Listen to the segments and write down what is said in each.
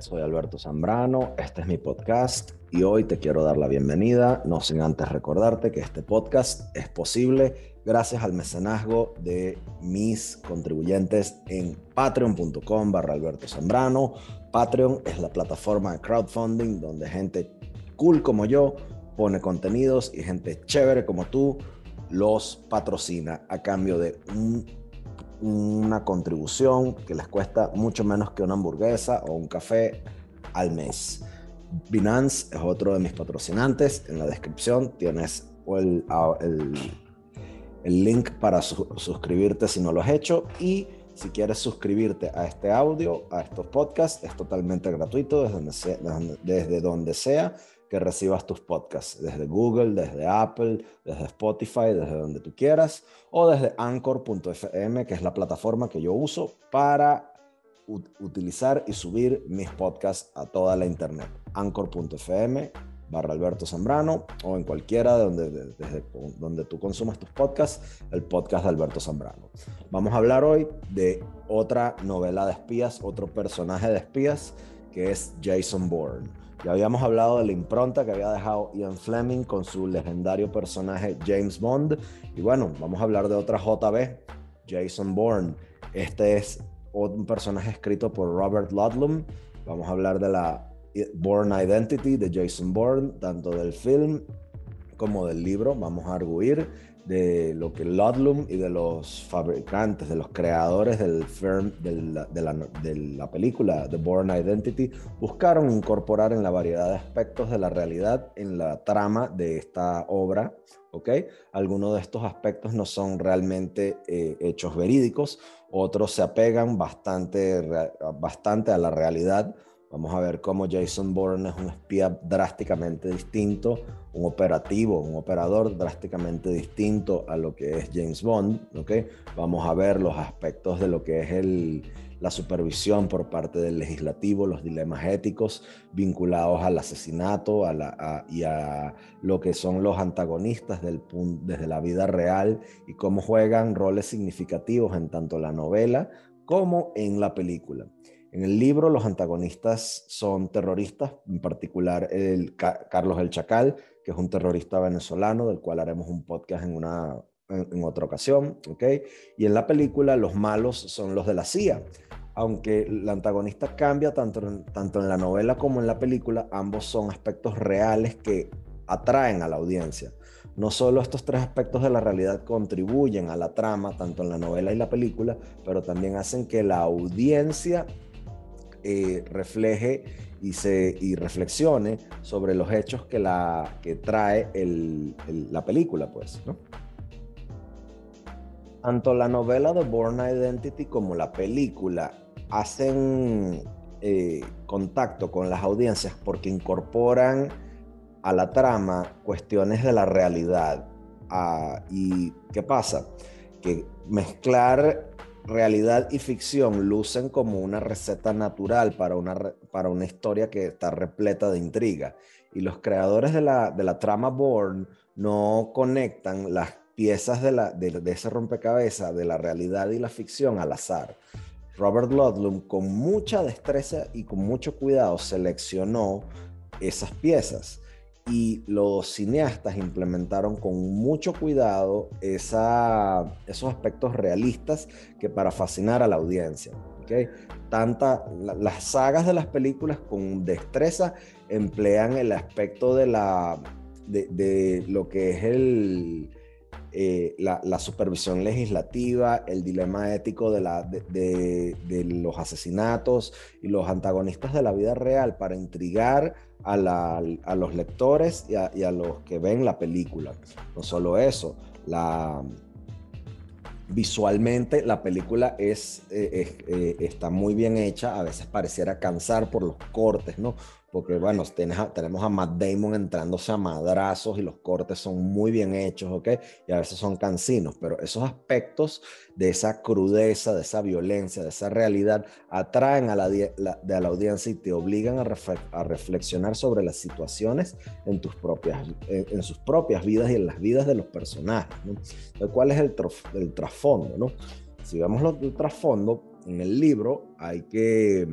Soy Alberto Zambrano, este es mi podcast y hoy te quiero dar la bienvenida, no sin antes recordarte que este podcast es posible gracias al mecenazgo de mis contribuyentes en patreon.com barra Alberto Zambrano. Patreon es la plataforma de crowdfunding donde gente cool como yo pone contenidos y gente chévere como tú los patrocina a cambio de una contribución que les cuesta mucho menos que una hamburguesa o un café al mes. Binance es otro de mis patrocinantes. En la descripción tienes el, el, link para suscribirte si no lo has hecho. Y si quieres suscribirte a este audio, a estos podcasts, es totalmente gratuito desde desde donde sea que recibas tus podcasts, desde Google, desde Apple, desde Spotify, desde donde tú quieras, o desde anchor.fm, que es la plataforma que yo uso para utilizar y subir mis podcasts a toda la internet. Anchor.fm barra Alberto Zambrano o en cualquiera de donde, donde tú consumas tus podcasts, el podcast de Alberto Zambrano. Vamos a hablar hoy de otra novela de espías, otro personaje de espías, que es Jason Bourne. Ya habíamos hablado de la impronta que había dejado Ian Fleming con su legendario personaje James Bond. Y bueno, vamos a hablar de otra JB, Jason Bourne. Este es un personaje escrito por Robert Ludlum. Vamos a hablar de la Bourne Identity de Jason Bourne, tanto del film como del libro. Vamos a arguir de lo que Ludlum y de los fabricantes, de los creadores del film, de, la, película The Born Identity, buscaron incorporar en la variedad de aspectos de la realidad en la trama de esta obra. ¿ok? Algunos de estos aspectos no son realmente eh, hechos verídicos, otros se apegan bastante, bastante a la realidad Vamos a ver cómo Jason Bourne es un espía drásticamente distinto, un operativo, un operador drásticamente distinto a lo que es James Bond. Vamos a ver los aspectos de lo que es el, la supervisión por parte del legislativo, los dilemas éticos vinculados al asesinato a y a lo que son los antagonistas desde la vida real y cómo juegan roles significativos en tanto la novela como en la película. En el libro los antagonistas son terroristas, en particular el Carlos el Chacal, que es un terrorista venezolano, del cual haremos un podcast en, una, en, otra ocasión. ¿okay? Y en la película los malos son los de la CIA. Aunque el antagonista cambia tanto tanto en la novela como en la película, ambos son aspectos reales que atraen a la audiencia. No solo estos tres aspectos de la realidad contribuyen a la trama, tanto en la novela y la película, pero también hacen que la audiencia refleje y, se, y reflexione sobre los hechos que, la, que trae la película, pues, Tanto la novela de Born Identity como la película hacen eh, contacto con las audiencias porque incorporan a la trama cuestiones de la realidad. Ah, ¿Y qué pasa? Que mezclar realidad y ficción lucen como una receta natural para una, para una historia que está repleta de intriga. Y los creadores de la, de la trama Born no conectan las piezas de, la, de, ese rompecabezas de la realidad y la ficción al azar. Robert Ludlum, con mucha destreza y con mucho cuidado, seleccionó esas piezas y los cineastas implementaron con mucho cuidado esos aspectos realistas que para fascinar a la audiencia. ¿okay? Tanta, las sagas de las películas con destreza emplean el aspecto de, de, lo que es el, eh, la, supervisión legislativa, el dilema ético de, los asesinatos y los antagonistas de la vida real para intrigar a, los lectores y a, los que ven la película. No solo eso, visualmente la película es, eh, eh, está muy bien hecha, a veces pareciera cansar por los cortes, ¿no? Porque bueno, tenemos a Matt Damon entrándose a madrazos y los cortes son muy bien hechos, ¿ok? Y a veces son cansinos, pero esos aspectos de esa crudeza, de esa violencia, de esa realidad, atraen a la, de la audiencia y te obligan a, a, reflexionar sobre las situaciones en, tus propias, en, sus propias vidas y en las vidas de los personajes, ¿no? ¿Cuál es el, el trasfondo, no? Si vemos el trasfondo, en el libro hay que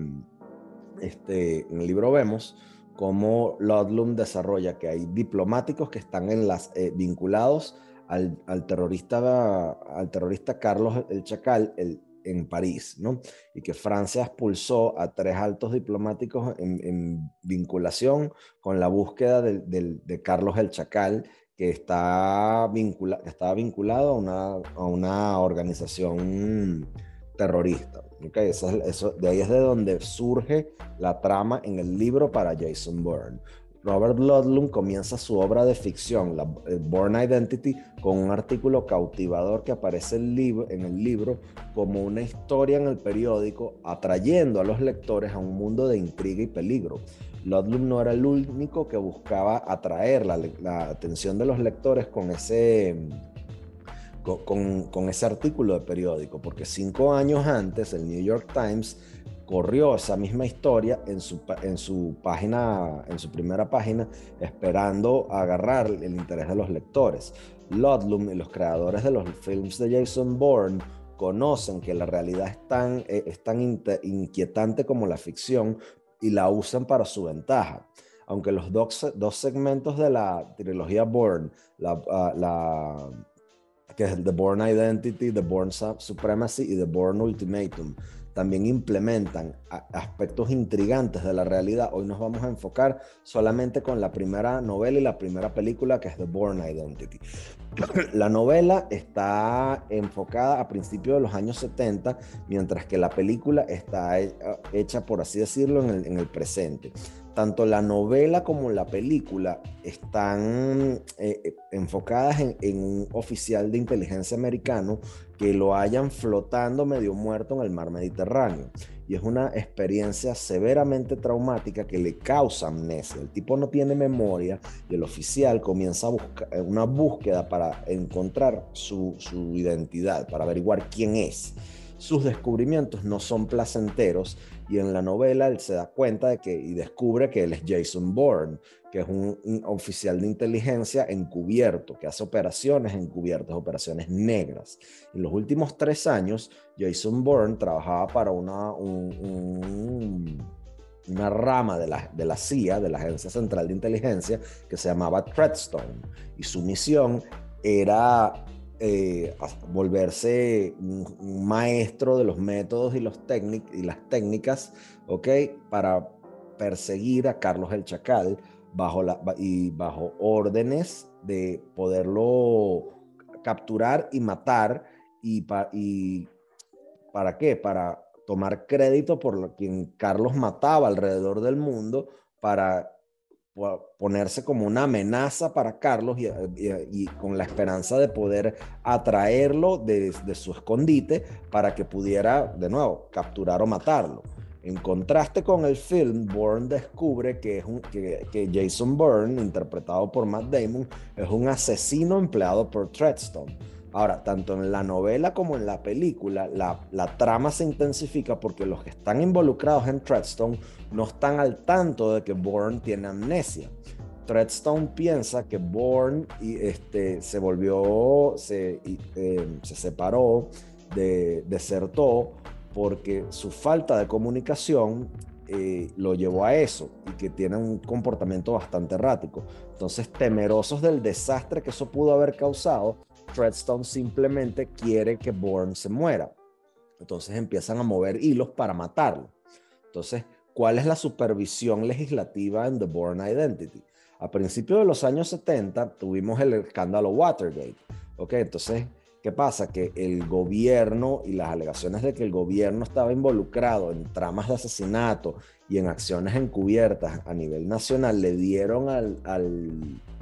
este, en el libro vemos cómo Ludlum desarrolla que hay diplomáticos que están en las, eh, vinculados al, al, terrorista, al terrorista Carlos el Chacal el, en París, ¿no? Y que Francia expulsó a tres altos diplomáticos en, en vinculación con la búsqueda de, de, de Carlos el Chacal, que, está vincula, estaba vinculado a una, a una organización terrorista. Okay, eso, de ahí es de donde surge la trama en el libro para Jason Bourne. Robert Ludlum comienza su obra de ficción, la eh, Bourne Identity, con un artículo cautivador que aparece en el libro como una historia en el periódico, atrayendo a los lectores a un mundo de intriga y peligro. Ludlum no era el único que buscaba atraer la atención de los lectores con ese con, ese artículo de periódico, porque cinco años antes el New York Times corrió esa misma historia en su, en su página, en su primera página, esperando agarrar el interés de los lectores. Ludlum y los creadores de los films de Jason Bourne conocen que la realidad es tan, eh, es tan inquietante como la ficción y la usan para su ventaja. Aunque los dos, dos segmentos de la trilogía Bourne, la, ah, la que es The Born Identity, The Born Supremacy y The Born Ultimatum. También implementan aspectos intrigantes de la realidad. Hoy nos vamos a enfocar solamente con la primera novela y la primera película, que es The Born Identity. La novela está enfocada a principios de los años 70, mientras que la película está hecha, por así decirlo, en el presente tanto la novela como la película están eh, eh, enfocadas en, un oficial de inteligencia americano que lo hayan flotando medio muerto en el mar Mediterráneo. Y es una experiencia severamente traumática que le causa amnesia. El tipo no tiene memoria y el oficial comienza a buscar eh, una búsqueda para encontrar su, su identidad, para averiguar quién es sus descubrimientos no son placenteros y en la novela él se da cuenta de que y descubre que él es Jason Bourne, que es un, oficial de inteligencia encubierto, que hace operaciones encubiertas, operaciones negras. En los últimos tres años, Jason Bourne trabajaba para una, una rama de la, de la CIA, de la Agencia Central de Inteligencia, que se llamaba Treadstone, y su misión era eh, volverse un, maestro de los métodos y, los y las técnicas, ¿ok? Para perseguir a Carlos el Chacal bajo la, y bajo órdenes de poderlo capturar y matar y, y para qué? Para tomar crédito por quien Carlos mataba alrededor del mundo para ponerse como una amenaza para Carlos y, con la esperanza de poder atraerlo de su escondite para que pudiera, de nuevo, capturar o matarlo. En contraste con el film, Bourne descubre que, es un, que, que, Jason Bourne, interpretado por Matt Damon, es un asesino empleado por Treadstone Ahora, tanto en la novela como en la película, la, trama se intensifica porque los que están involucrados en Treadstone no están al tanto de que Bourne tiene amnesia. Treadstone piensa que Bourne y, este, se volvió, se, eh, se separó, de, desertó, porque su falta de comunicación eh, lo llevó a eso y que tiene un comportamiento bastante errático. Entonces, temerosos del desastre que eso pudo haber causado, Treadstone simplemente quiere que Bourne se muera. Entonces empiezan a mover hilos para matarlo. Entonces, ¿cuál es la supervisión legislativa en The Bourne Identity? A principios de los años 70 tuvimos el escándalo Watergate. ¿ok? Entonces, ¿qué pasa? Que el gobierno y las alegaciones de que el gobierno estaba involucrado en tramas de asesinato y en acciones encubiertas a nivel nacional le dieron al,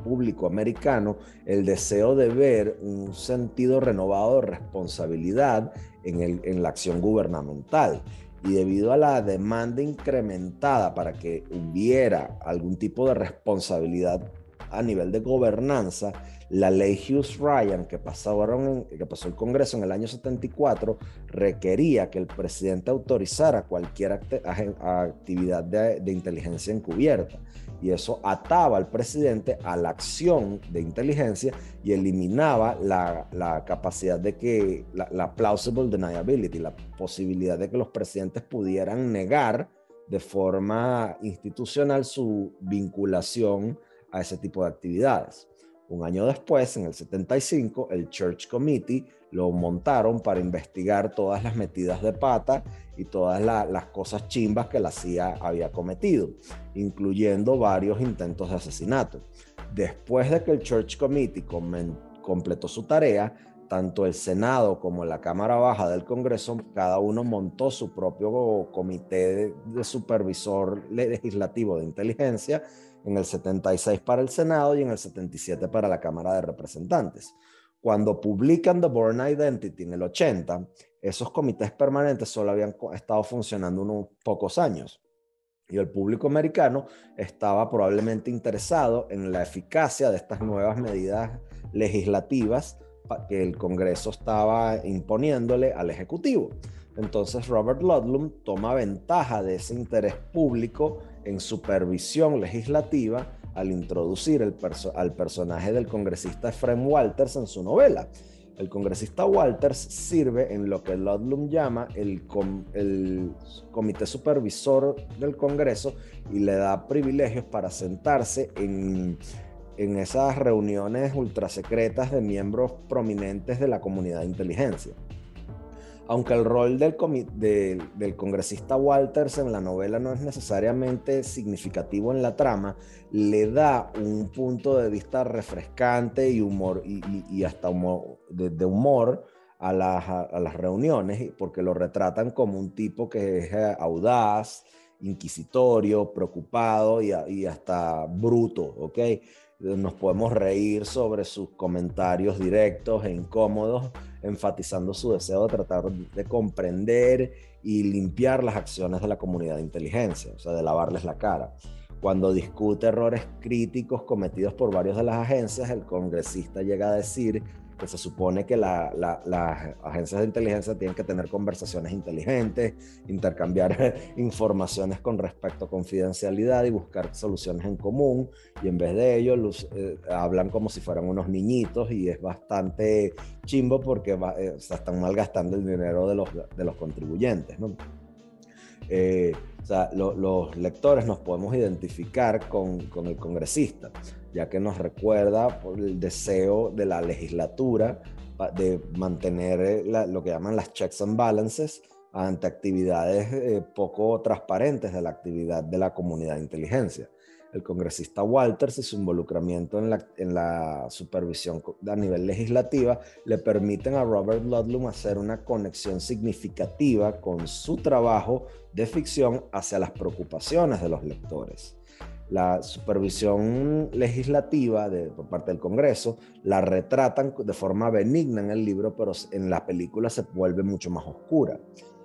público americano el deseo de ver un sentido renovado de responsabilidad en la acción gubernamental. Y debido a la demanda incrementada para que hubiera algún tipo de responsabilidad a nivel de gobernanza, la ley Hughes Ryan que, pasaron que pasó el Congreso en el año 74 requería que el presidente autorizara cualquier actividad de, de inteligencia encubierta. Y eso ataba al presidente a la acción de inteligencia y eliminaba la, la capacidad de que, la, la, plausible deniability, la posibilidad de que los presidentes pudieran negar de forma institucional su vinculación a ese tipo de actividades. Un año después, en el 75, el Church Committee lo montaron para investigar todas las metidas de pata y todas las cosas chimbas que la CIA había cometido, incluyendo varios intentos de asesinato. Después de que el Church Committee completó su tarea, tanto el Senado como la Cámara Baja del Congreso, cada uno montó su propio comité de, supervisor legislativo de inteligencia en el 76 para el Senado y en el 77 para la Cámara de Representantes. Cuando publican The Born Identity en el 80, esos comités permanentes solo habían estado funcionando unos pocos años. Y el público americano estaba probablemente interesado en la eficacia de estas nuevas medidas legislativas que el Congreso estaba imponiéndole al Ejecutivo. Entonces Robert Ludlum toma ventaja de ese interés público en supervisión legislativa al introducir al personaje del congresista Ephraim Walters en su novela. El congresista Walters sirve en lo que Ludlum llama el, el comité supervisor del Congreso y le da privilegios para sentarse en en esas reuniones ultrasecretas de miembros prominentes de la comunidad de inteligencia. Aunque el rol del, congresista Walters en la novela no es necesariamente significativo en la trama, le da un punto de vista refrescante y, humor, y, hasta humor, de, humor a las, a las, reuniones, porque lo retratan como un tipo que es eh, audaz, inquisitorio, preocupado y, y hasta bruto, ¿ok? nos podemos reír sobre sus comentarios directos e incómodos, enfatizando su deseo de tratar de comprender y limpiar las acciones de la comunidad de inteligencia, o sea, de lavarles la cara. Cuando discute errores críticos cometidos por varias de las agencias, el congresista llega a decir se supone que las agencias de inteligencia tienen que tener conversaciones inteligentes, intercambiar informaciones con respecto a confidencialidad y buscar soluciones en común. Y en vez de ello, eh, hablan como si fueran unos niñitos y es bastante chimbo porque eh, se están malgastando el dinero de los, contribuyentes. Eh, o sea, los lectores nos podemos identificar con, el congresista, ya que nos recuerda el deseo de la legislatura de mantener eh, lo que llaman las checks and balances ante actividades eh, poco transparentes de la actividad de la comunidad de inteligencia el congresista Walters y su involucramiento en la, en la supervisión a nivel legislativa le permiten a Robert Ludlum hacer una conexión significativa con su trabajo de ficción hacia las preocupaciones de los lectores. La supervisión legislativa de, por parte del Congreso la retratan de forma benigna en el libro, pero en la película se vuelve mucho más oscura.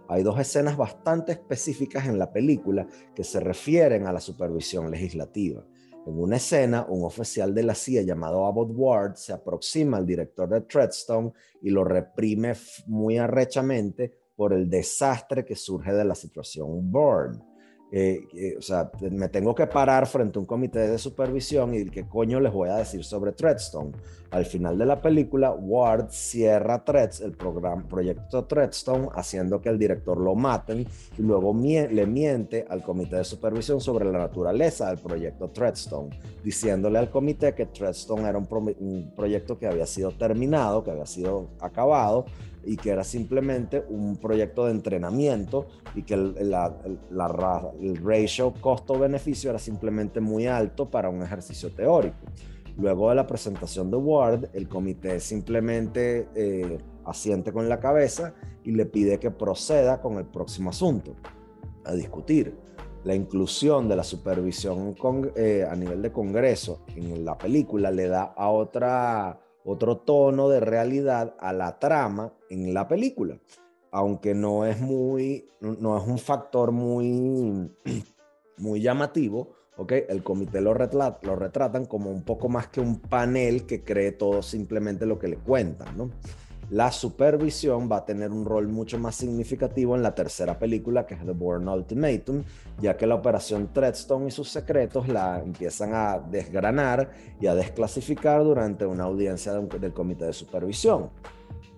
Hay dos escenas bastante específicas en la película que se refieren a la supervisión legislativa. En una escena, un oficial de la CIA llamado Abbott Ward se aproxima al director de Treadstone y lo reprime muy arrechamente por el desastre que surge de la situación Bourne. Eh, o sea, me tengo que parar frente a un comité de supervisión y qué coño les voy a decir sobre Treadstone. Al final de la película, Ward cierra Treads, el programa, proyecto Treadstone, haciendo que el director lo maten y luego le miente al comité de supervisión sobre la naturaleza del proyecto Treadstone, diciéndole al comité que Treadstone era un, un proyecto que había sido terminado, que había sido acabado y que era simplemente un proyecto de entrenamiento y que el, la, ratio costo-beneficio era simplemente muy alto para un ejercicio teórico. Luego de la presentación de Ward, el comité simplemente eh, asiente con la cabeza y le pide que proceda con el próximo asunto a discutir. La inclusión de la supervisión eh, a nivel de Congreso en la película le da a otra otro tono de realidad a la trama en la película, aunque no es muy, no es un factor muy, muy llamativo, ¿ok? El comité lo, lo retratan como un poco más que un panel que cree todo simplemente lo que le cuentan, ¿no? La supervisión va a tener un rol mucho más significativo en la tercera película, que es The Bourne Ultimatum, ya que la operación Treadstone y sus secretos la empiezan a desgranar y a desclasificar durante una audiencia del comité de supervisión.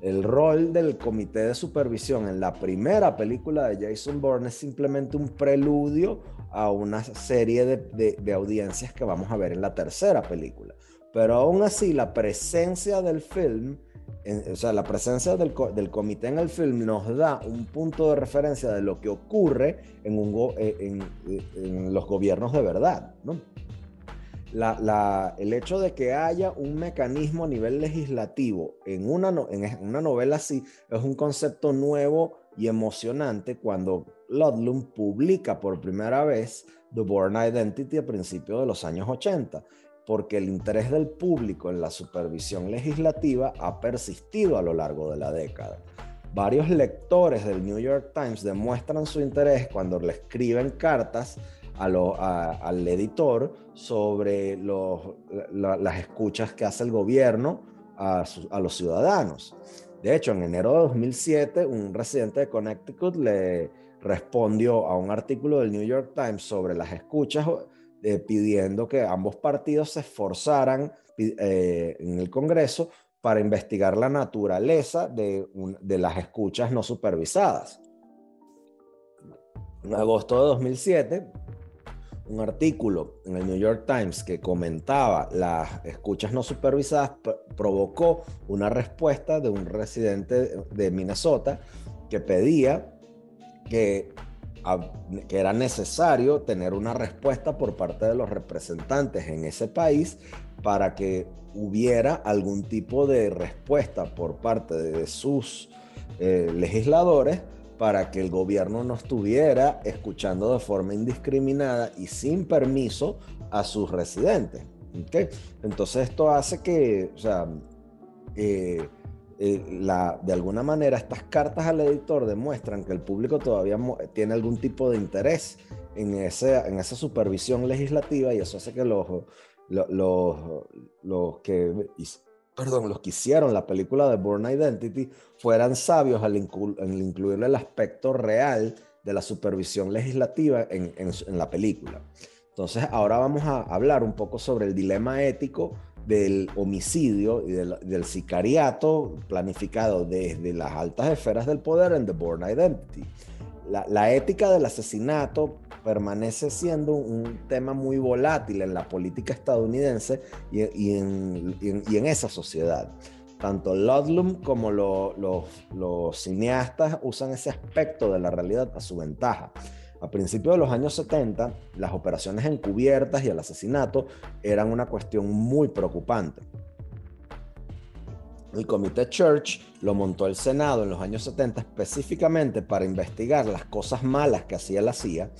El rol del comité de supervisión en la primera película de Jason Bourne es simplemente un preludio a una serie de, audiencias que vamos a ver en la tercera película. Pero aún así, la presencia del film, o sea, la presencia del, comité en el film nos da un punto de referencia de lo que ocurre en, eh, en los gobiernos de verdad. ¿no? el hecho de que haya un mecanismo a nivel legislativo en una, en una novela así es un concepto nuevo y emocionante cuando Ludlum publica por primera vez The Born Identity a principios de los años 80, porque el interés del público en la supervisión legislativa ha persistido a lo largo de la década. Varios lectores del New York Times demuestran su interés cuando le escriben cartas al editor sobre las escuchas que hace el gobierno a, los ciudadanos. De hecho, en enero de 2007, un residente de Connecticut le respondió a un artículo del New York Times sobre las escuchas eh, pidiendo que ambos partidos se esforzaran eh, en el Congreso para investigar la naturaleza de, de las escuchas no supervisadas. En agosto de 2007, un artículo en el New York Times que comentaba las escuchas no supervisadas provocó una respuesta de un residente de Minnesota que pedía que, que era necesario tener una respuesta por parte de los representantes en ese país para que hubiera algún tipo de respuesta por parte de sus eh, legisladores para que el gobierno no estuviera escuchando de forma indiscriminada y sin permiso a sus residentes. Entonces esto hace que, o sea, eh, eh, la, de alguna manera estas cartas al editor demuestran que el público todavía tiene algún tipo de interés en, ese, en esa supervisión legislativa y eso hace que los, los, los, los que perdón, los que hicieron la película de Born Identity fueran sabios al, incluir el aspecto real de la supervisión legislativa en, la película. Entonces, ahora vamos a hablar un poco sobre el dilema ético del homicidio y del, sicariato planificado desde las altas esferas del poder en The Born Identity. La, ética del asesinato permanece siendo un tema muy volátil en la política estadounidense y, en, esa sociedad. Tanto Ludlum como los cineastas usan ese aspecto de la realidad a su ventaja. A principios de los años 70, las operaciones encubiertas y el asesinato eran una cuestión muy preocupante. El comité Church lo montó el Senado en los años 70 específicamente para investigar las cosas malas que hacía la CIA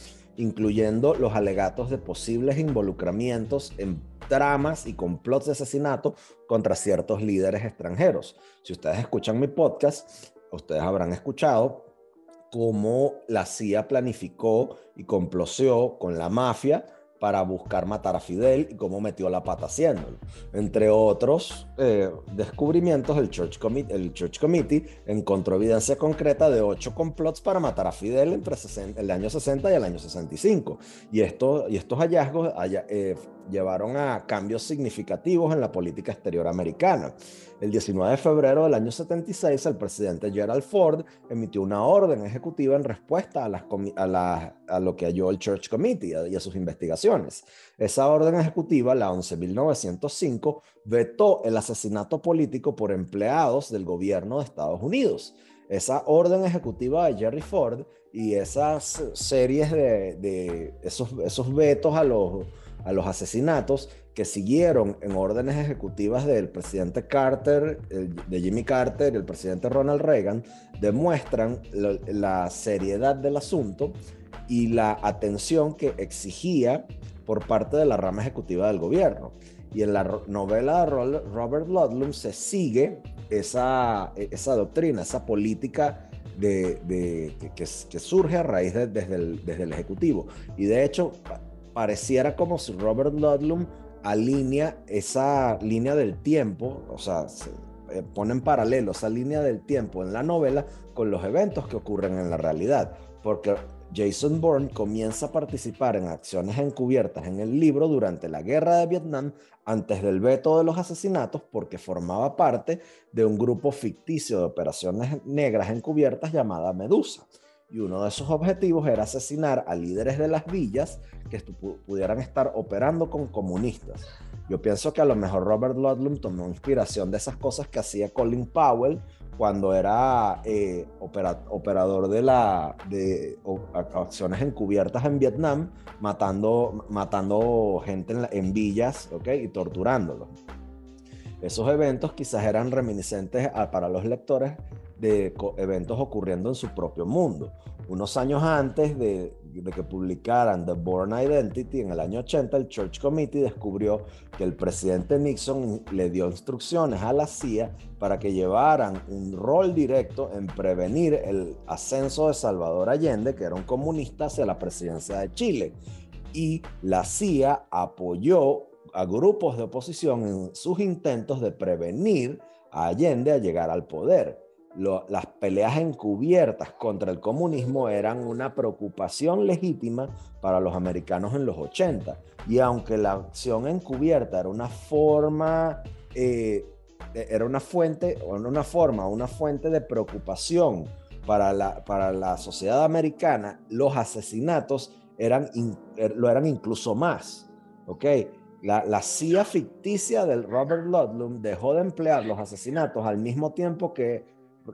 incluyendo los alegatos de posibles involucramientos en tramas y complots de asesinato contra ciertos líderes extranjeros. Si ustedes escuchan mi podcast, ustedes habrán escuchado cómo la CIA planificó y comploció con la mafia para buscar matar a Fidel y cómo metió la pata haciéndolo. Entre otros eh, descubrimientos, el Church, Committee, el Church Committee encontró evidencia concreta de ocho complots para matar a Fidel entre el año 60 y el año 65. Y, esto, y estos hallazgos eh, llevaron a cambios significativos en la política exterior americana. El 19 de febrero del año 76, el presidente Gerald Ford emitió una orden ejecutiva en respuesta a, las, a, a lo que halló el Church Committee y a sus investigaciones. Esa orden ejecutiva, la 11.905, vetó el asesinato político por empleados del gobierno de Estados Unidos. Esa orden ejecutiva de Jerry Ford y esas series de, de esos, esos vetos a los a los asesinatos que siguieron en órdenes ejecutivas del presidente Carter, de Jimmy Carter y el presidente Ronald Reagan, demuestran la, seriedad del asunto y la atención que exigía por parte de la rama ejecutiva del gobierno. Y en la novela de Robert Ludlum se sigue esa, esa doctrina, esa política de, que, surge a raíz de, desde, el, desde el Ejecutivo. Y de hecho, pareciera como si Robert Ludlum alinea esa línea del tiempo, o sea, eh, pone en paralelo esa línea del tiempo en la novela con los eventos que ocurren en la realidad, porque Jason Bourne comienza a participar en acciones encubiertas en el libro durante la guerra de Vietnam antes del veto de los asesinatos porque formaba parte de un grupo ficticio de operaciones negras encubiertas llamada Medusa. Y uno de esos objetivos era asesinar a líderes de las villas que pudieran estar operando con comunistas. Yo pienso que a lo mejor Robert Ludlum tomó inspiración de esas cosas que hacía Colin Powell cuando era eh, operador de, la, de acciones encubiertas en Vietnam, matando, matando gente en, villas y torturándolos. Esos eventos quizás eran reminiscentes para los lectores de eventos ocurriendo en su propio mundo. Unos años antes de, que publicaran The Born Identity, en el año 80, el Church Committee descubrió que el presidente Nixon le dio instrucciones a la CIA para que llevaran un rol directo en prevenir el ascenso de Salvador Allende, que era un comunista, hacia la presidencia de Chile. Y la CIA apoyó a grupos de oposición en sus intentos de prevenir a Allende a llegar al poder las peleas encubiertas contra el comunismo eran una preocupación legítima para los americanos en los 80. Y aunque la acción encubierta era una forma, eh, era una fuente, una forma, una fuente de preocupación para la, para la sociedad americana, los asesinatos eran, er, lo eran incluso más. ¿ok? La, la, CIA ficticia del Robert Ludlum dejó de emplear los asesinatos al mismo tiempo que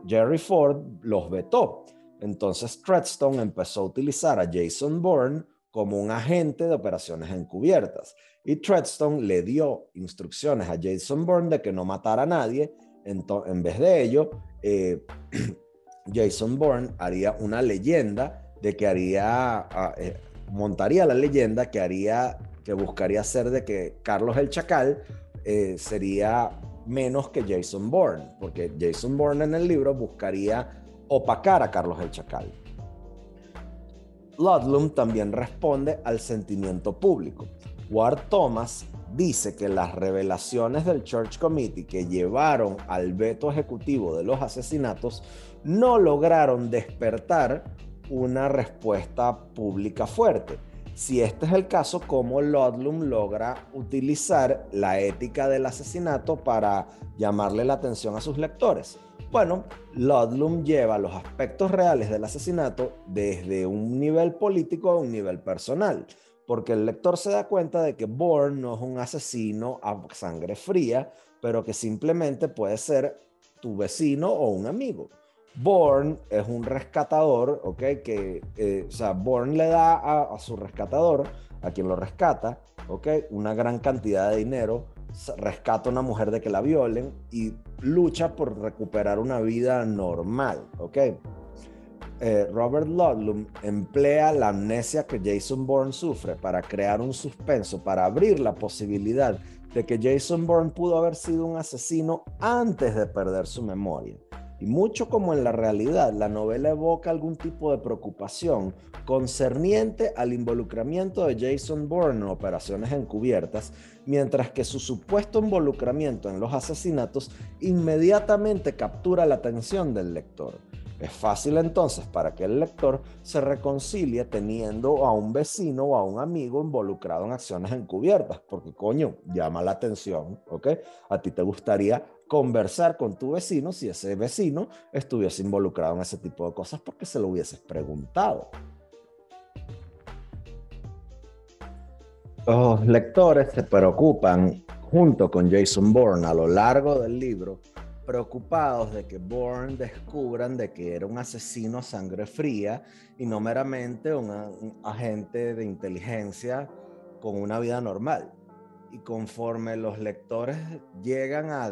Jerry Ford los vetó. Entonces Treadstone empezó a utilizar a Jason Bourne como un agente de operaciones encubiertas. Y Treadstone le dio instrucciones a Jason Bourne de que no matara a nadie. en vez de ello, eh, Jason Bourne haría una leyenda de que haría, ah, eh, montaría la leyenda que haría, que buscaría hacer de que Carlos el Chacal eh, sería menos que Jason Bourne, porque Jason Bourne en el libro buscaría opacar a Carlos el Chacal. Ludlum también responde al sentimiento público. Ward Thomas dice que las revelaciones del Church Committee que llevaron al veto ejecutivo de los asesinatos no lograron despertar una respuesta pública fuerte si este es el caso, ¿cómo Ludlum logra utilizar la ética del asesinato para llamarle la atención a sus lectores? Bueno, Ludlum lleva los aspectos reales del asesinato desde un nivel político a un nivel personal, porque el lector se da cuenta de que Bourne no es un asesino a sangre fría, pero que simplemente puede ser tu vecino o un amigo. Born es un rescatador, ¿ok? Que, eh, o sea, Born le da a, su rescatador, a quien lo rescata, ¿ok? Una gran cantidad de dinero, rescata a una mujer de que la violen y lucha por recuperar una vida normal, ¿ok? Eh, Robert Ludlum emplea la amnesia que Jason Bourne sufre para crear un suspenso, para abrir la posibilidad de que Jason Bourne pudo haber sido un asesino antes de perder su memoria. Y mucho como en la realidad, la novela evoca algún tipo de preocupación concerniente al involucramiento de Jason Bourne en operaciones encubiertas, mientras que su supuesto involucramiento en los asesinatos inmediatamente captura la atención del lector. Es fácil entonces para que el lector se reconcilie teniendo a un vecino o a un amigo involucrado en acciones encubiertas, porque coño, llama la atención, ¿ok? A ti te gustaría conversar con tu vecino si ese vecino estuviese involucrado en ese tipo de cosas porque se lo hubieses preguntado. Los lectores se preocupan junto con Jason Bourne a lo largo del libro, preocupados de que Bourne descubran de que era un asesino a sangre fría y no meramente un agente de inteligencia con una vida normal y conforme los lectores llegan a,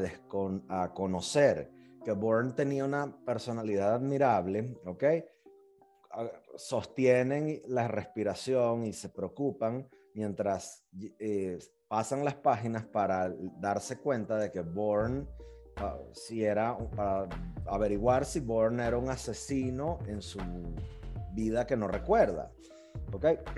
a conocer que Bourne tenía una personalidad admirable, ¿ok? Sostienen la respiración y se preocupan mientras eh, pasan las páginas para darse cuenta de que Bourne, ah, si era, para averiguar si Bourne era un asesino en su vida que no recuerda, ¿ok?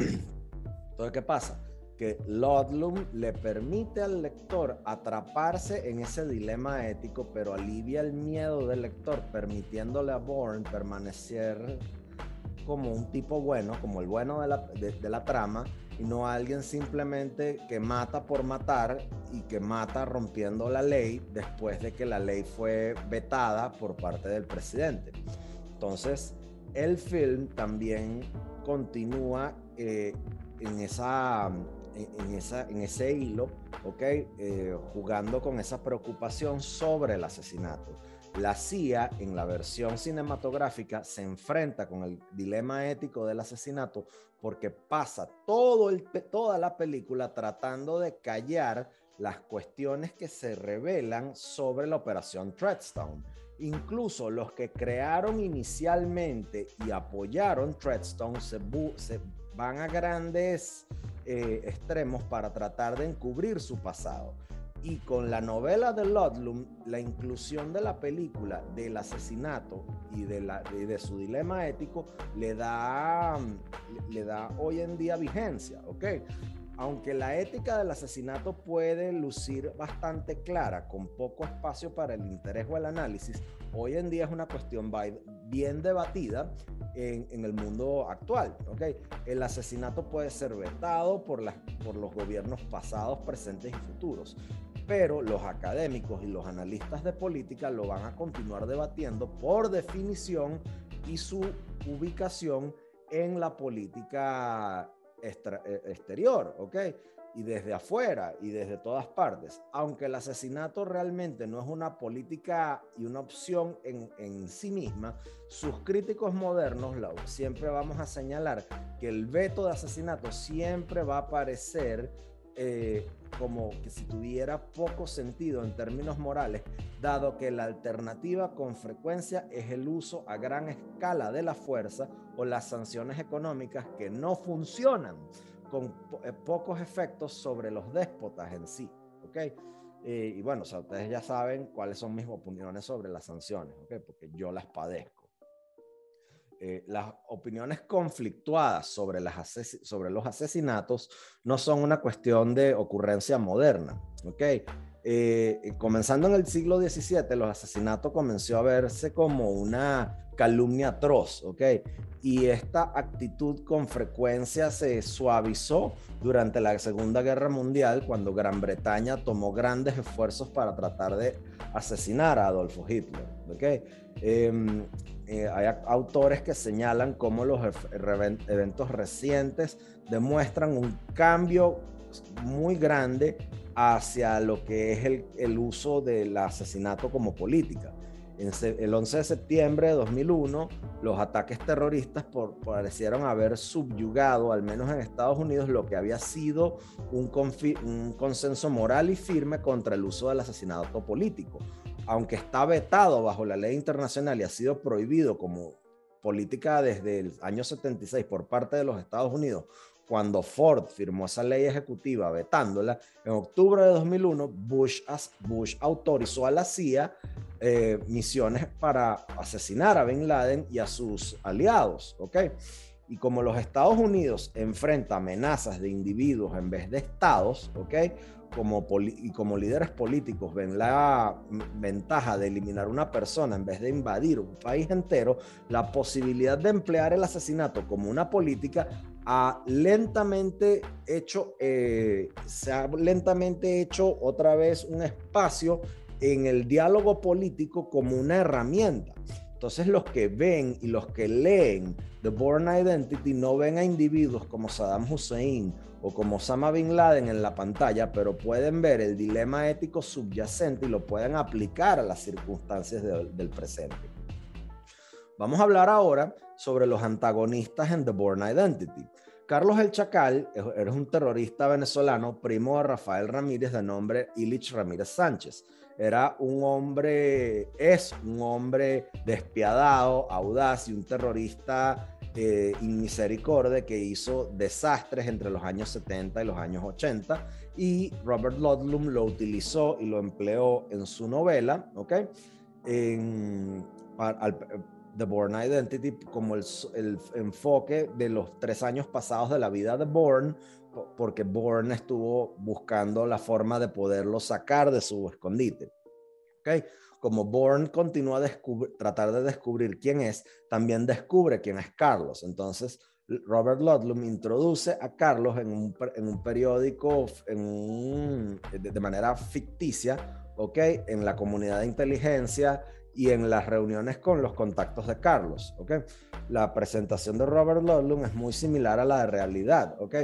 Entonces, ¿qué pasa? que Ludlum le permite al lector atraparse en ese dilema ético, pero alivia el miedo del lector, permitiéndole a Bourne permanecer como un tipo bueno, como el bueno de la, de la trama, y no alguien simplemente que mata por matar y que mata rompiendo la ley después de que la ley fue vetada por parte del presidente. Entonces, el film también continúa eh, en, esa, en, esa, en ese hilo, ¿ok? Eh, jugando con esa preocupación sobre el asesinato. La CIA, en la versión cinematográfica, se enfrenta con el dilema ético del asesinato porque pasa todo toda la película tratando de callar las cuestiones que se revelan sobre la operación Treadstone. Incluso los que crearon inicialmente y apoyaron Treadstone se, se van a grandes eh, extremos para tratar de encubrir su pasado. Y con la novela de Ludlum, la inclusión de la película del asesinato y de, la, de, su dilema ético le da, le da hoy en día vigencia, ¿ok? Aunque la ética del asesinato puede lucir bastante clara, con poco espacio para el interés o el análisis, hoy en día es una cuestión bien debatida en, en el mundo actual. ¿okay? El asesinato puede ser vetado por, por los gobiernos pasados, presentes y futuros pero los académicos y los analistas de política lo van a continuar debatiendo por definición y su ubicación en la política eh, exterior, ¿ok? Y desde afuera y desde todas partes. Aunque el asesinato realmente no es una política y una opción en, sí misma, sus críticos modernos siempre vamos a señalar que el veto de asesinato siempre va a aparecer eh, como que si tuviera poco sentido en términos morales, dado que la alternativa con frecuencia es el uso a gran escala de la fuerza o las sanciones económicas que no funcionan con eh, pocos efectos sobre los déspotas en sí. ¿ok? Eh, y bueno, ustedes ya saben cuáles son mis opiniones sobre las sanciones, ¿ok? porque yo las padezco. Eh, las opiniones conflictuadas sobre, las sobre los asesinatos no son una cuestión de ocurrencia moderna. Eh, comenzando en el siglo XVII, los asesinatos comenzó a verse como una calumnia atroz, ¿ok? Y esta actitud con frecuencia se suavizó durante la Segunda Guerra Mundial, cuando Gran Bretaña tomó grandes esfuerzos para tratar de asesinar a Adolfo Hitler, ¿ok? Em, eh, hay autores que señalan cómo los eventos recientes demuestran un cambio muy grande hacia lo que es el, el uso del asesinato como política. En el 11 de septiembre de 2001, los ataques terroristas por, parecieron haber subyugado, al menos en Estados Unidos, lo que había sido un, un consenso moral y firme contra el uso del asesinato político aunque está vetado bajo la ley internacional y ha sido prohibido como política desde el año 76 por parte de los Estados Unidos, cuando Ford firmó esa ley ejecutiva vetándola, en octubre de 2001, Bush, Bush autorizó a la CIA eh, misiones para asesinar a Bin Laden y a sus aliados, ¿ok? Y como los Estados Unidos enfrenta amenazas de individuos en vez de estados, ¿ok? como, y como líderes políticos ven la ventaja de eliminar una persona en vez de invadir un país entero, la posibilidad de emplear el asesinato como una política ha lentamente hecho, eh, se ha lentamente hecho otra vez un espacio en el diálogo político como una herramienta. Entonces los que ven y los que leen The Born Identity no ven a individuos como Saddam Hussein o como Osama Bin Laden en la pantalla, pero pueden ver el dilema ético subyacente y lo pueden aplicar a las circunstancias del presente. Vamos a hablar ahora sobre los antagonistas en The Born Identity. Carlos El Chacal es un terrorista venezolano, primo de Rafael Ramírez, de nombre Ilich Ramírez Sánchez era un hombre, es un hombre despiadado, audaz y un terrorista eh, inmisericordia que hizo desastres entre los años 70 y los años 80 y Robert Ludlum lo utilizó y lo empleó en su novela, ¿ok? The Bourne Identity como el, el, enfoque de los tres años pasados de la vida de Bourne porque Bourne estuvo buscando la forma de poderlo sacar de su escondite. ¿ok? Como Bourne continúa a tratar de descubrir quién es, también descubre quién es Carlos. Entonces, Robert Ludlum introduce a Carlos en un, en un periódico en de, manera ficticia, ¿ok? En la comunidad de inteligencia y en las reuniones con los contactos de Carlos, ¿ok? La presentación de Robert Ludlum es muy similar a la de realidad, ¿ok?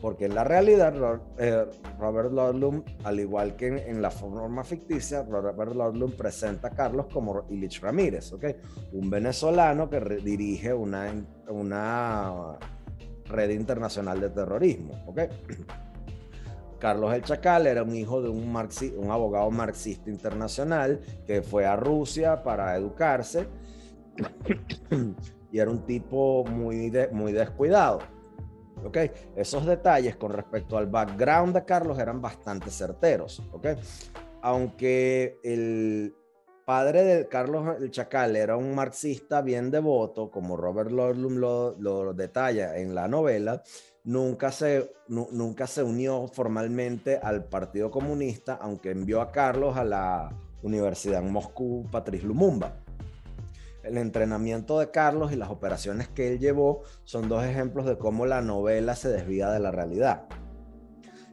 Porque en la realidad eh, Robert Ludlum, al igual que en, la forma ficticia, Robert Ludlum presenta a Carlos como Ilich Ramírez, ¿ok? Un venezolano que dirige una, una red internacional de terrorismo. Carlos el Chacal era un hijo de un, un abogado marxista internacional que fue a Rusia para educarse y era un tipo muy, muy descuidado. ¿ok? Esos detalles con respecto al background de Carlos eran bastante certeros. ¿ok? Aunque el padre de Carlos el Chacal era un marxista bien devoto, como Robert Ludlum lo, lo detalla en la novela, nunca se, nunca se unió formalmente al Partido Comunista, aunque envió a Carlos a la Universidad en Moscú, Patrice Lumumba. El entrenamiento de Carlos y las operaciones que él llevó son dos ejemplos de cómo la novela se desvía de la realidad.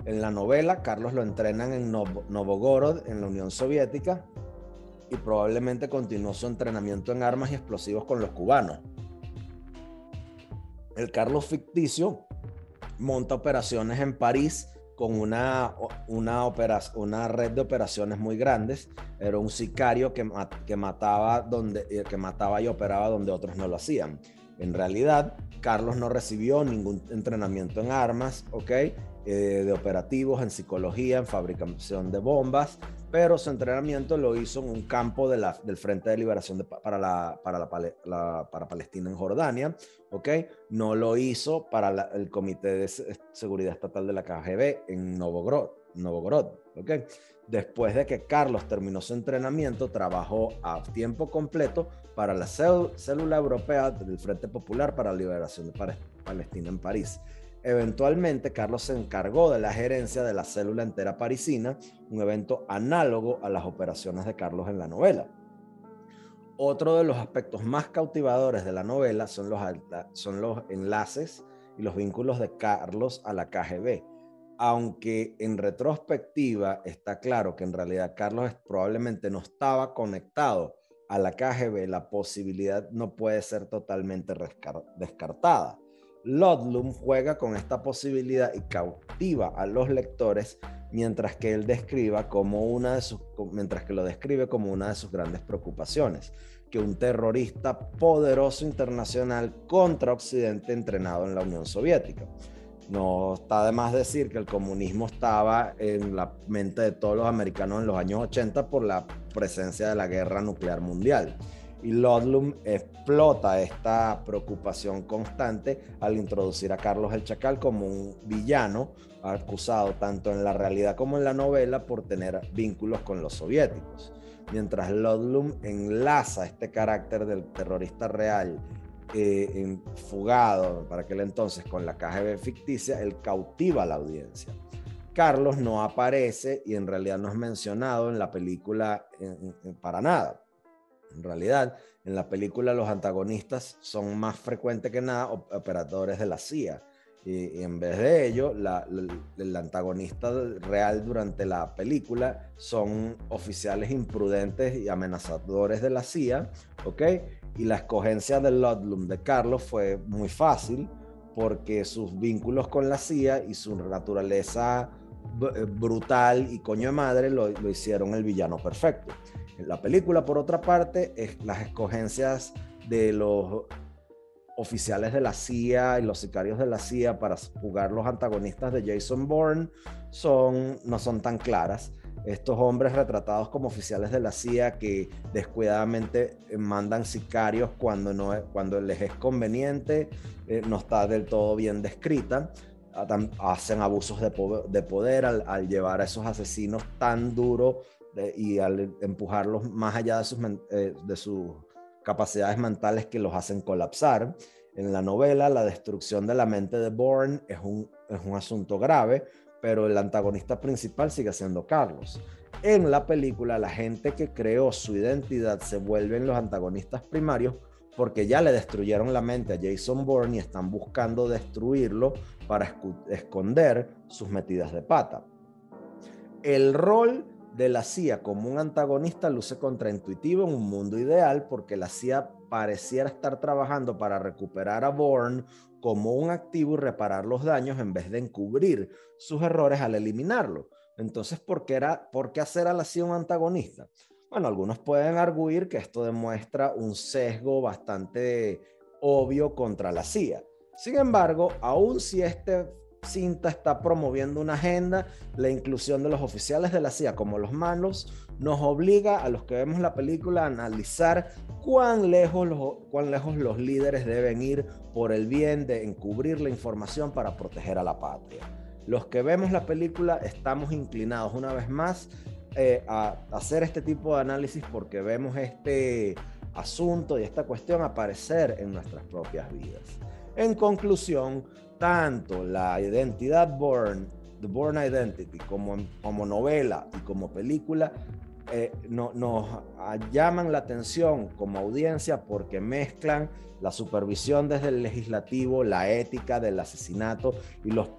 En la novela, Carlos lo entrenan en Novogorod, en la Unión Soviética, y probablemente continuó su entrenamiento en armas y explosivos con los cubanos. El Carlos ficticio monta operaciones en París con una, una, una red de operaciones muy grandes. Era un sicario que, que, mataba donde, eh, que mataba y operaba donde otros no lo hacían. En realidad, Carlos no recibió ningún entrenamiento en armas, ¿ok? Eh, de operativos, en psicología, en fabricación de bombas, pero su entrenamiento lo hizo en un campo de la, del Frente de Liberación para, la, para, la, para Palestina en Jordania, ¿ok? No lo hizo para el Comité de Seguridad Estatal de la KGB en Novogrod, Novogrod, ¿ok? Después de que Carlos terminó su entrenamiento, trabajó a tiempo completo para la célula europea del Frente Popular para la Liberación de Palestina en París. Eventualmente, Carlos se encargó de la gerencia de la célula entera parisina, un evento análogo a las operaciones de Carlos en la novela. Otro de los aspectos más cautivadores de la novela son los, son los enlaces y los vínculos de Carlos a la KGB. Aunque en retrospectiva está claro que en realidad Carlos probablemente no estaba conectado a la KGB, la posibilidad no puede ser totalmente descartada. Ludlum juega con esta posibilidad y cautiva a los lectores mientras que él describa como una de sus mientras que lo describe como una de sus grandes preocupaciones, que un terrorista poderoso internacional contra Occidente entrenado en la Unión Soviética. No está de más decir que el comunismo estaba en la mente de todos los americanos en los años 80 por la presencia de la guerra nuclear mundial y Ludlum explota esta preocupación constante al introducir a Carlos el Chacal como un villano acusado tanto en la realidad como en la novela por tener vínculos con los soviéticos. Mientras Ludlum enlaza este carácter del terrorista real eh, fugado para aquel entonces con la KGB ficticia, él cautiva a la audiencia. Carlos no aparece y en realidad no es mencionado en la película para nada en realidad, en la película los antagonistas son más frecuentes que nada operadores de la CIA. Y, en vez de ello, el antagonista real durante la película son oficiales imprudentes y amenazadores de la CIA, ¿ok? Y la escogencia del Ludlum de Carlos fue muy fácil porque sus vínculos con la CIA y su naturaleza eh, brutal y coño de madre lo hicieron el villano perfecto. La película, por otra parte, es las escogencias de los oficiales de la CIA y los sicarios de la CIA para jugar los antagonistas de Jason Bourne son, no son tan claras. Estos hombres retratados como oficiales de la CIA que descuidadamente mandan sicarios cuando, no, cuando les es conveniente, eh, no está del todo bien descrita. Hacen abusos de, poder al, al llevar a esos asesinos tan duro y al empujarlos más allá de sus, eh, de sus capacidades mentales que los hacen colapsar. En la novela, la destrucción de la mente de Bourne es un, es un asunto grave, pero el antagonista principal sigue siendo Carlos. En la película, la gente que creó su identidad se vuelven los antagonistas primarios porque ya le destruyeron la mente a Jason Bourne y están buscando destruirlo para esconder sus metidas de pata. El rol de la CIA como un antagonista luce contraintuitivo en un mundo ideal porque la CIA pareciera estar trabajando para recuperar a Bourne como un activo y reparar los daños en vez de encubrir sus errores al eliminarlo. Entonces, ¿por qué, era, ¿por qué hacer a la CIA un antagonista? Bueno, algunos pueden arguir que esto demuestra un sesgo bastante obvio contra la CIA. Sin embargo, aun si este cinta está promoviendo una agenda, la inclusión de los oficiales de la CIA como los malos nos obliga a los que vemos la película a analizar cuán lejos los, cuán lejos los líderes deben ir por el bien de encubrir la información para proteger a la patria. Los que vemos la película estamos inclinados una vez más eh, a hacer este tipo de análisis porque vemos este asunto y esta cuestión aparecer en nuestras propias vidas. En conclusión, tanto la identidad Born, The Born Identity, como, como novela y como película, eh, no, nos llaman la atención como audiencia porque mezclan la supervisión desde el legislativo, la ética del asesinato y los,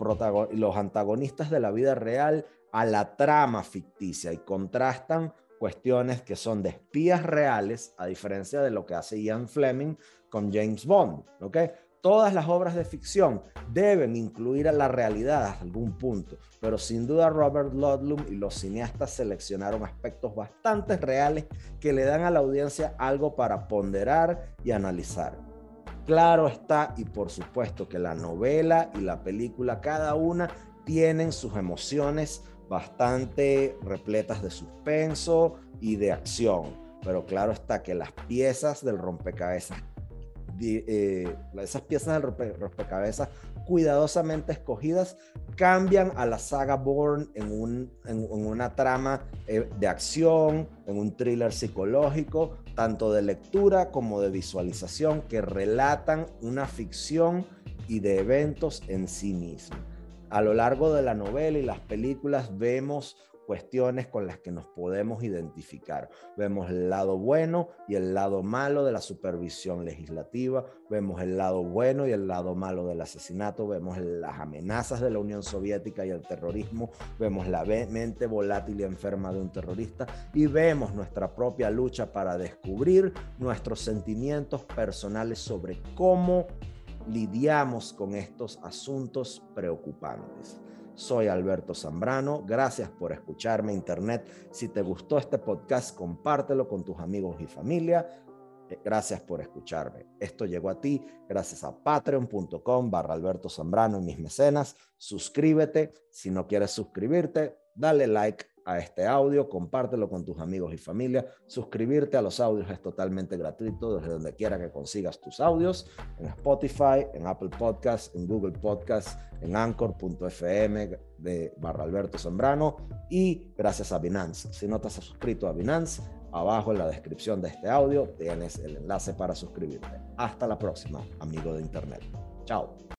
y los antagonistas de la vida real a la trama ficticia y contrastan cuestiones que son de espías reales, a diferencia de lo que hace Ian Fleming con James Bond. ¿okay? Todas las obras de ficción deben incluir a la realidad hasta algún punto, pero sin duda Robert Ludlum y los cineastas seleccionaron aspectos bastante reales que le dan a la audiencia algo para ponderar y analizar. Claro está, y por supuesto que la novela y la película, cada una, tienen sus emociones bastante repletas de suspenso y de acción. Pero claro está que las piezas del rompecabezas, eh, esas piezas del rompecabezas cuidadosamente escogidas cambian a la saga Bourne en, un, en, una trama eh, de acción, en un thriller psicológico, tanto de lectura como de visualización, que relatan una ficción y de eventos en sí mismos a lo largo de la novela y las películas vemos cuestiones con las que nos podemos identificar. Vemos el lado bueno y el lado malo de la supervisión legislativa, vemos el lado bueno y el lado malo del asesinato, vemos las amenazas de la Unión Soviética y el terrorismo, vemos la mente volátil y enferma de un terrorista y vemos nuestra propia lucha para descubrir nuestros sentimientos personales sobre cómo lidiamos con estos asuntos preocupantes. Soy Alberto Zambrano, gracias por escucharme Internet. Si te gustó este podcast, compártelo con tus amigos y familia. Eh, gracias por escucharme. Esto llegó a ti gracias a patreon.com barra Alberto Zambrano y mis mecenas. Suscríbete. Si no quieres suscribirte, dale like a este audio, compártelo con tus amigos y familia. Suscribirte a los audios es totalmente gratuito desde donde quiera que consigas tus audios, en Spotify, en Apple Podcasts, en Google Podcasts, en anchor.fm de barra Alberto Zambrano y gracias a Binance. Si no te has suscrito a Binance, abajo en la descripción de este audio tienes el enlace para suscribirte. Hasta la próxima, amigo de Internet. Chao.